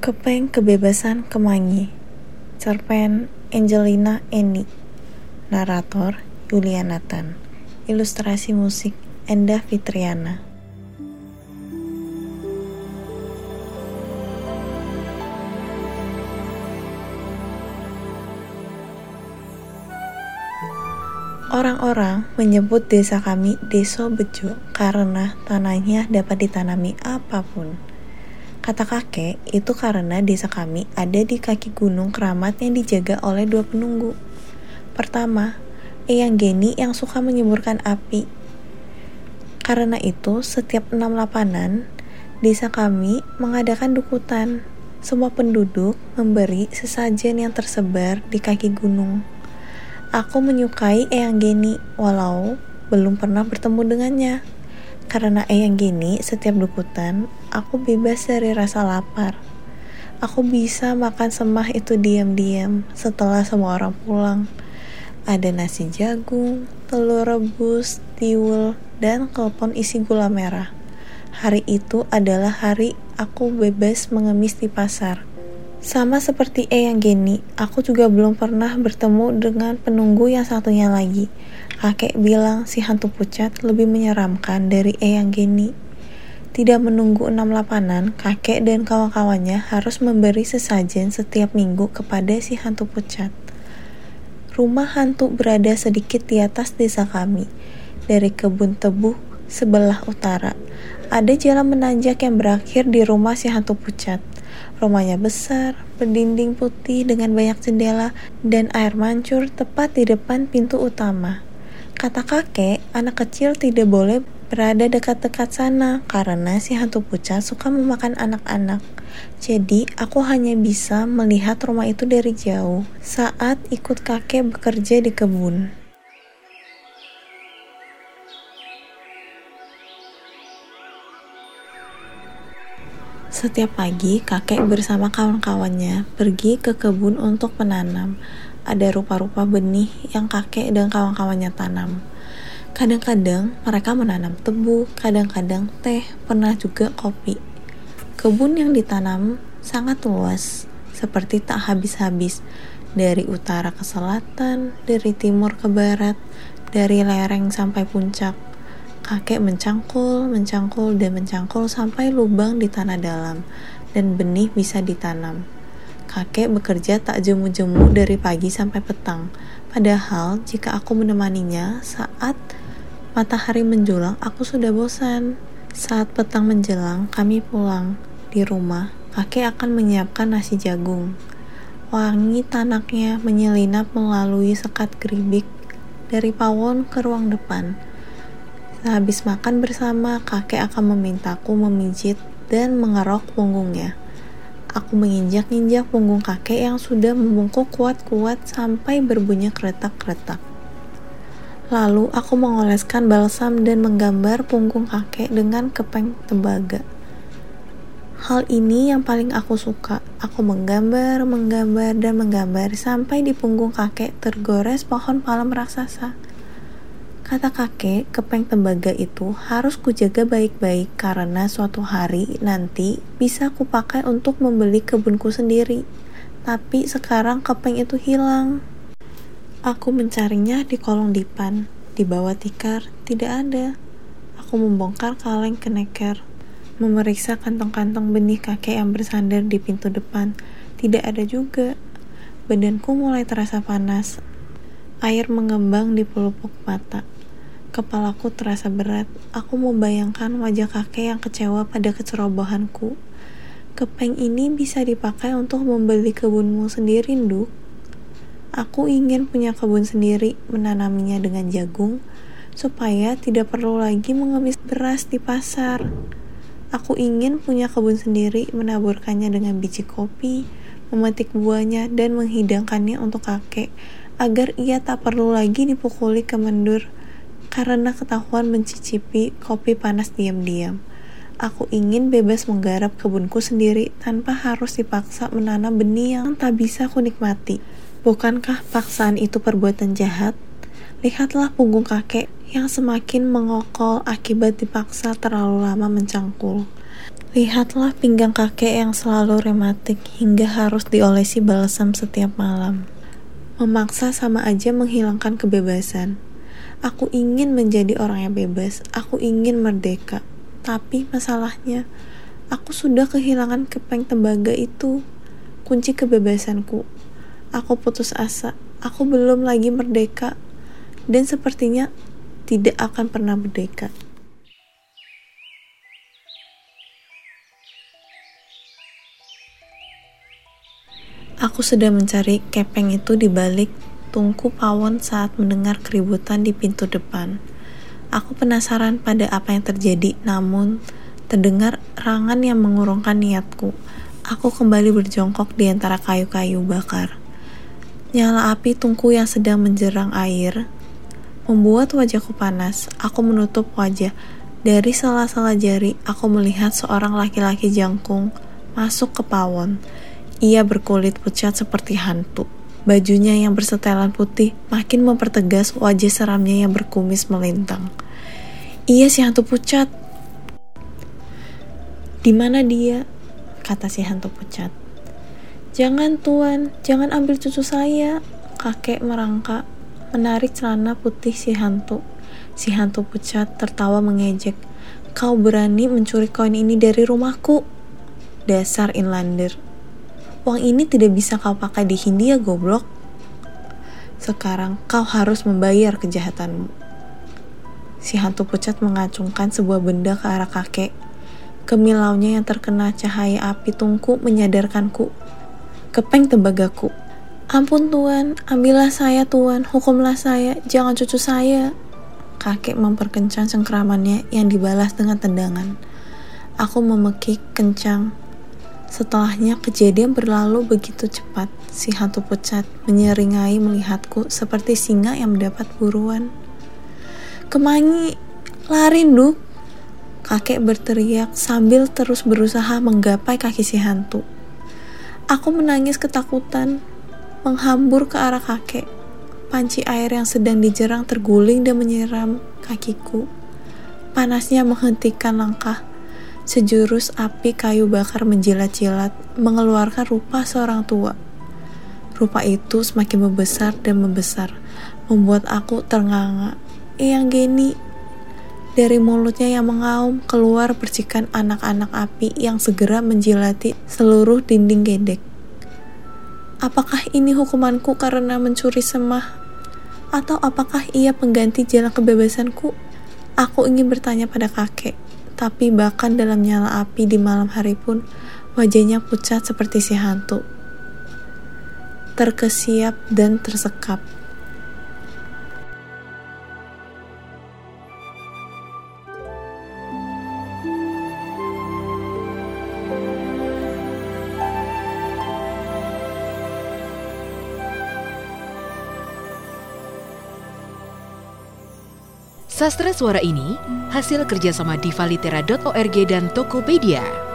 Kepeng Kebebasan Kemangi. Cerpen Angelina Eni. Narator Yulia Nathan. Ilustrasi musik Enda Fitriana. Orang-orang menyebut desa kami Deso Bejo karena tanahnya dapat ditanami apa pun. Kata kakek, itu karena desa kami ada di kaki gunung keramat yang dijaga oleh dua penunggu. Pertama, Eyang Geni yang suka menyemburkan api. Karena itu, setiap enam lapanan, desa kami mengadakan dukutan. Semua penduduk memberi sesajen yang tersebar di kaki gunung. Aku menyukai Eyang Geni, walau belum pernah bertemu dengannya. Karena Eyang gini, setiap dukutan, aku bebas dari rasa lapar. Aku bisa makan semah itu diam-diam setelah semua orang pulang. Ada nasi jagung, telur rebus, tiwul, dan klepon isi gula merah. Hari itu adalah hari aku bebas mengemis di pasar. Sama seperti Eyang Geni, aku juga belum pernah bertemu dengan penunggu yang satunya lagi. Kakek bilang si hantu pucat lebih menyeramkan dari Eyang Geni. Tidak menunggu enam lapanan, kakek dan kawan-kawannya harus memberi sesajen setiap minggu kepada si hantu pucat. Rumah hantu berada sedikit di atas desa kami, dari kebun tebu sebelah utara. Ada jalan menanjak yang berakhir di rumah si hantu pucat. Rumahnya besar, berdinding putih dengan banyak jendela, dan air mancur tepat di depan pintu utama. Kata kakek, anak kecil tidak boleh berada dekat-dekat sana karena si hantu pucat suka memakan anak-anak. Jadi, aku hanya bisa melihat rumah itu dari jauh saat ikut kakek bekerja di kebun. Setiap pagi, kakek bersama kawan-kawannya pergi ke kebun untuk menanam ada rupa-rupa benih yang kakek dan kawan-kawannya tanam. Kadang-kadang mereka menanam tebu, kadang-kadang teh, pernah juga kopi. Kebun yang ditanam sangat luas, seperti tak habis-habis, dari utara ke selatan, dari timur ke barat, dari lereng sampai puncak. Kakek mencangkul, mencangkul, dan mencangkul sampai lubang di tanah dalam, dan benih bisa ditanam. Kakek bekerja tak jemu-jemu dari pagi sampai petang. Padahal jika aku menemaninya saat matahari menjulang, aku sudah bosan. Saat petang menjelang, kami pulang. Di rumah, kakek akan menyiapkan nasi jagung. Wangi tanaknya menyelinap melalui sekat geribik dari pawon ke ruang depan. Sehabis makan bersama, kakek akan memintaku memijit dan mengerok punggungnya. Aku menginjak-injak punggung kakek yang sudah membungkuk kuat-kuat sampai berbunyi keretak-keretak. Lalu aku mengoleskan balsam dan menggambar punggung kakek dengan kepeng tembaga. Hal ini yang paling aku suka. Aku menggambar, menggambar, dan menggambar sampai di punggung kakek tergores pohon palem raksasa. Kata kakek, kepeng tembaga itu harus kujaga baik-baik karena suatu hari nanti bisa kupakai untuk membeli kebunku sendiri. Tapi sekarang kepeng itu hilang. Aku mencarinya di kolong dipan, di bawah tikar, tidak ada. Aku membongkar kaleng keneker, memeriksa kantong-kantong benih kakek yang bersandar di pintu depan. Tidak ada juga. Badanku mulai terasa panas. Air mengembang di pelupuk mata. Kepalaku terasa berat. Aku membayangkan wajah kakek yang kecewa pada kecerobohanku. Kepeng ini bisa dipakai untuk membeli kebunmu sendiri, Nduk. Aku ingin punya kebun sendiri, menanaminya dengan jagung, supaya tidak perlu lagi mengemis beras di pasar. Aku ingin punya kebun sendiri, menaburkannya dengan biji kopi, memetik buahnya, dan menghidangkannya untuk kakek, agar ia tak perlu lagi dipukuli kemendur karena ketahuan mencicipi kopi panas diam-diam. Aku ingin bebas menggarap kebunku sendiri tanpa harus dipaksa menanam benih yang tak bisa ku nikmati. Bukankah paksaan itu perbuatan jahat? Lihatlah punggung kakek yang semakin mengokol akibat dipaksa terlalu lama mencangkul. Lihatlah pinggang kakek yang selalu rematik hingga harus diolesi balsam setiap malam. Memaksa sama aja menghilangkan kebebasan. Aku ingin menjadi orang yang bebas, aku ingin merdeka. Tapi masalahnya, aku sudah kehilangan kepeng tembaga itu. Kunci kebebasanku. Aku putus asa, aku belum lagi merdeka. Dan sepertinya tidak akan pernah merdeka. Aku sedang mencari kepeng itu di balik tungku pawon saat mendengar keributan di pintu depan. Aku penasaran pada apa yang terjadi, namun terdengar rangan yang mengurungkan niatku. Aku kembali berjongkok di antara kayu-kayu bakar. Nyala api tungku yang sedang menjerang air membuat wajahku panas. Aku menutup wajah. Dari sela-sela jari, aku melihat seorang laki-laki jangkung masuk ke pawon. Ia berkulit pucat seperti hantu. Bajunya yang bersetelan putih makin mempertegas wajah seramnya yang berkumis melintang. Iya si hantu pucat. Di mana dia? Kata si hantu pucat. Jangan tuan, jangan ambil cucu saya. Kakek merangkak, menarik celana putih si hantu. Si hantu pucat tertawa mengejek. Kau berani mencuri koin ini dari rumahku? Dasar inlander, Uang ini tidak bisa kau pakai di Hindia, goblok. Sekarang kau harus membayar kejahatanmu. Si hantu pucat mengacungkan sebuah benda ke arah kakek. Kemilaunya yang terkena cahaya api tungku menyadarkanku. Kepeng tembagaku. Ampun tuan, ambillah saya tuan, hukumlah saya, jangan cucu saya. Kakek memperkencang cengkramannya yang dibalas dengan tendangan. Aku memekik kencang Setelahnya kejadian berlalu begitu cepat. Si hantu pucat menyeringai melihatku seperti singa yang mendapat buruan. Kemangi, lari Duk. Kakek berteriak sambil terus berusaha menggapai kaki si hantu. Aku menangis ketakutan, menghambur ke arah kakek. Panci air yang sedang dijerang terguling dan menyiram kakiku. Panasnya menghentikan langkah Sejurus api kayu bakar menjilat-jilat, mengeluarkan rupa seorang tua. Rupa itu semakin membesar dan membesar, membuat aku ternganga. Yang geni, dari mulutnya yang mengaum keluar percikan anak-anak api yang segera menjilati seluruh dinding gedek. Apakah ini hukumanku karena mencuri semah? Atau apakah ia pengganti jalan kebebasanku? Aku ingin bertanya pada kakek tapi bahkan dalam nyala api di malam hari pun wajahnya pucat seperti si hantu. Terkesiap dan tersekap. Sastra suara ini hasil kerjasama divalitera.org dan Tokopedia.